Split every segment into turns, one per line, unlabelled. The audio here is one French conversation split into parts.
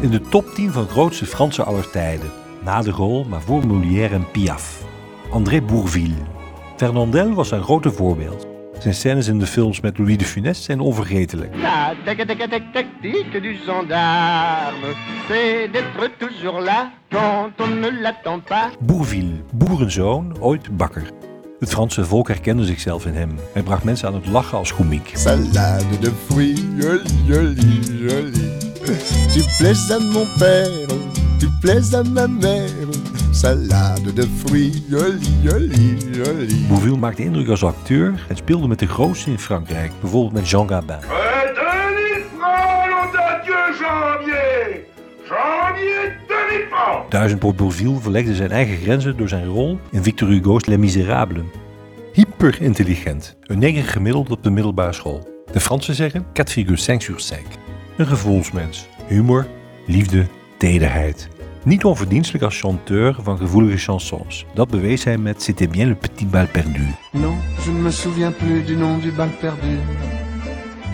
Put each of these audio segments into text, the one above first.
In de top 10 van grootste Fransen aller tijden. Na de rol, maar voor Molière en Piaf. André Bourville. Fernandel was zijn grote voorbeeld. Zijn scènes in de films met Louis de Funès zijn onvergetelijk.
La tactique du gendarme, c'est d'être toujours là quand on ne l'attend pas.
Bourville, boerenzoon, ooit bakker. Het Franse volk herkende zichzelf in hem. Hij bracht mensen aan het lachen als komiek.
Salade de fruits, joli, joli, joli. Tu plais à mon père, tu plais à ma mère. Salade de fruits, joli, joli, joli.
Bourville maakte indruk als acteur en speelde met de grootste in Frankrijk, bijvoorbeeld met Jean Gabin.
Denis francs
Duizendpoort Bourville verlegde zijn eigen grenzen door zijn rol in Victor Hugo's Les Miserables. Hyperintelligent, een 9 gemiddeld op de middelbare school. De Fransen zeggen 4,5 sur 5. Een gevoelsmens, humor, liefde, tederheid. Niet onverdienstelijk als chanteur van gevoelige chansons. Dat bewees hij met C'était bien le petit bal perdu.
Non, je ne me souviens plus du nom du bal perdu.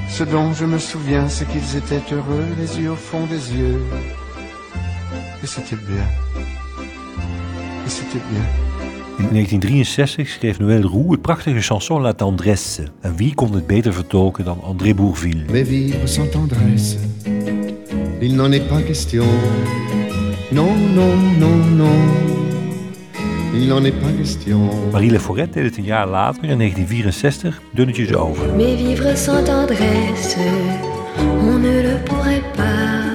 Ce dont je me souviens, c'est qu'ils étaient heureux, les yeux au fond des yeux. Et c'était bien. Et c'était bien.
In 1963 schreef Noël Roux het prachtige chanson La Tendresse. En wie kon het beter vertolken dan André Bourville?
Mais vivre sans tendresse, il n'en est pas question. Non, non, non, non, il n'en est pas question.
Marie Leforest deed het een jaar later, in 1964, dunnetjes over.
Mais vivre sans tendresse, on ne le pourrait pas.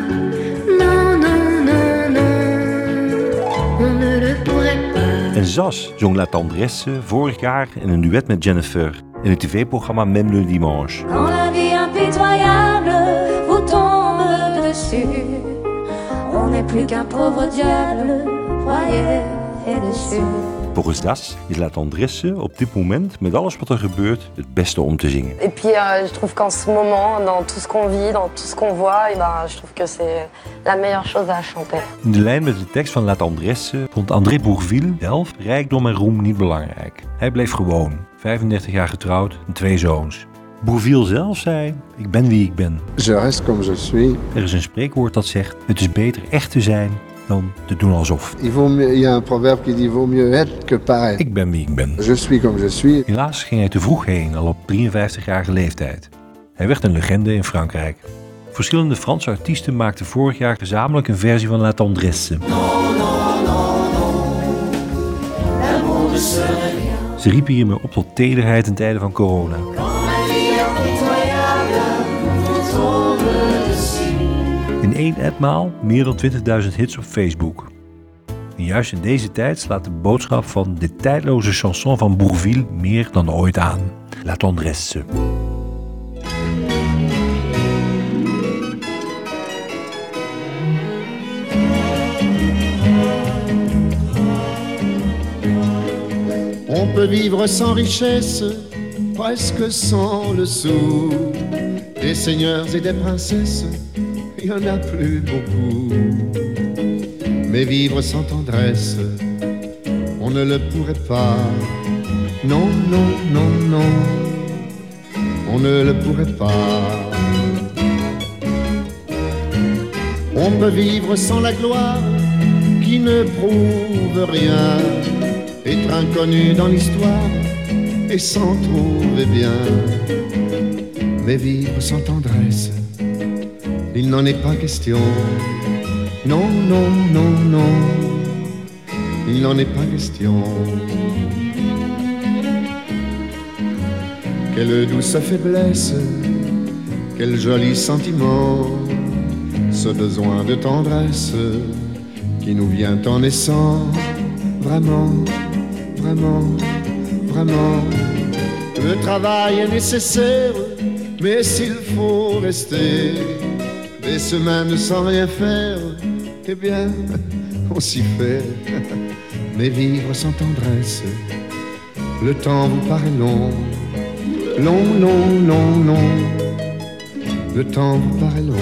Zas zong La Tendresse vorig jaar in een duet met Jennifer in het tv-programma Même le Dimanche.
Quand la vie impitoyable vous tombe dessus, on n'est plus qu'un pauvre diable, voyez, et dessus.
Volgens Das is La Tendresse op dit moment, met alles wat er gebeurt, het beste om te zingen.
Et puis euh, je trouve qu'en ce moment, dans tout ce qu'on vit, dans tout ce qu'on voit, et ben, je trouve que c'est la meilleure chose à chanter.
In de lijn met de tekst van La Tendresse vond André Bourville zelf rijkdom en roem niet belangrijk. Hij bleef gewoon, 35 jaar getrouwd en twee zoons. Bourville zelf zei, ik ben wie ik ben.
Je reste comme je suis.
Er is een spreekwoord dat zegt, het is beter echt te zijn dan te doen alsof.
Il, vaut mieux, il y a un proverbe qui dit vaut mieux être que paraître.
Ik ben wie ik ben.
Je suis comme je suis.
Helaas ging hij te vroeg heen, al op 53-jarige leeftijd. Hij werd een legende in Frankrijk. Verschillende Franse artiesten maakten vorig jaar gezamenlijk een versie van La Tendresse. Ze riepen hiermee op tot tederheid in tijden van corona. Één etmaal meer dan 20.000 hits op Facebook. En juist in deze tijd slaat de boodschap van de tijdloze chanson van Bourville meer dan ooit aan. La Tendresse.
On peut vivre sans richesse, presque sans le sou. Des seigneurs et des princesses, il y en a plus beaucoup. Mais vivre sans tendresse, on ne le pourrait pas. Non, non, non, non, on ne le pourrait pas. On peut vivre sans la gloire qui ne prouve rien, être inconnu dans l'histoire et s'en trouver bien. Mais vivre sans tendresse, il n'en est pas question. Non, non, non, non, il n'en est pas question. Quelle douce faiblesse, quel joli sentiment, ce besoin de tendresse qui nous vient en naissant, vraiment, vraiment, vraiment. Le travail est nécessaire, mais s'il faut rester des semaines sans rien faire, eh bien, on s'y fait. Mais vivre sans tendresse, le temps vous paraît long, long, long, long, long. Le temps vous paraît long.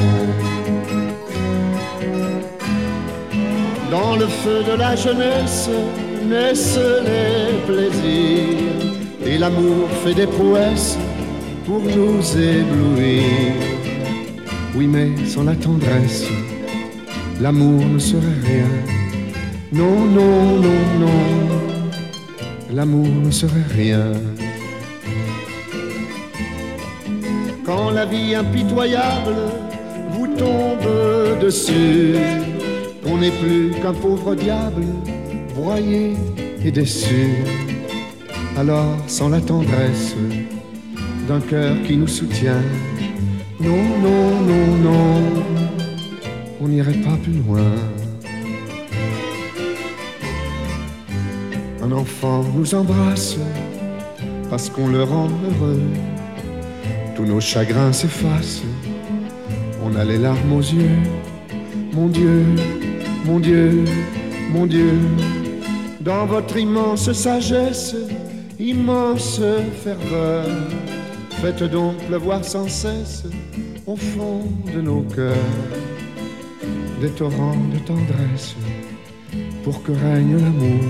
Dans le feu de la jeunesse naissent les plaisirs et l'amour fait des prouesses pour nous éblouir. Oui, mais sans la tendresse, l'amour ne serait rien. Non, non, non, non, l'amour ne serait rien. Quand la vie impitoyable vous tombe dessus, qu'on n'est plus qu'un pauvre diable, broyé et déçu. Alors, sans la tendresse d'un cœur qui nous soutient, non, non, non, non, on n'irait pas plus loin. Un enfant nous embrasse parce qu'on le rend heureux. Tous nos chagrins s'effacent, on a les larmes aux yeux. Mon Dieu, mon Dieu, mon Dieu, dans votre immense sagesse, immense ferveur, faites donc pleuvoir sans cesse au fond de nos cœurs des torrents de tendresse pour que règne l'amour,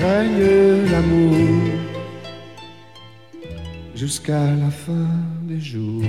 règne l'amour jusqu'à la fin des jours.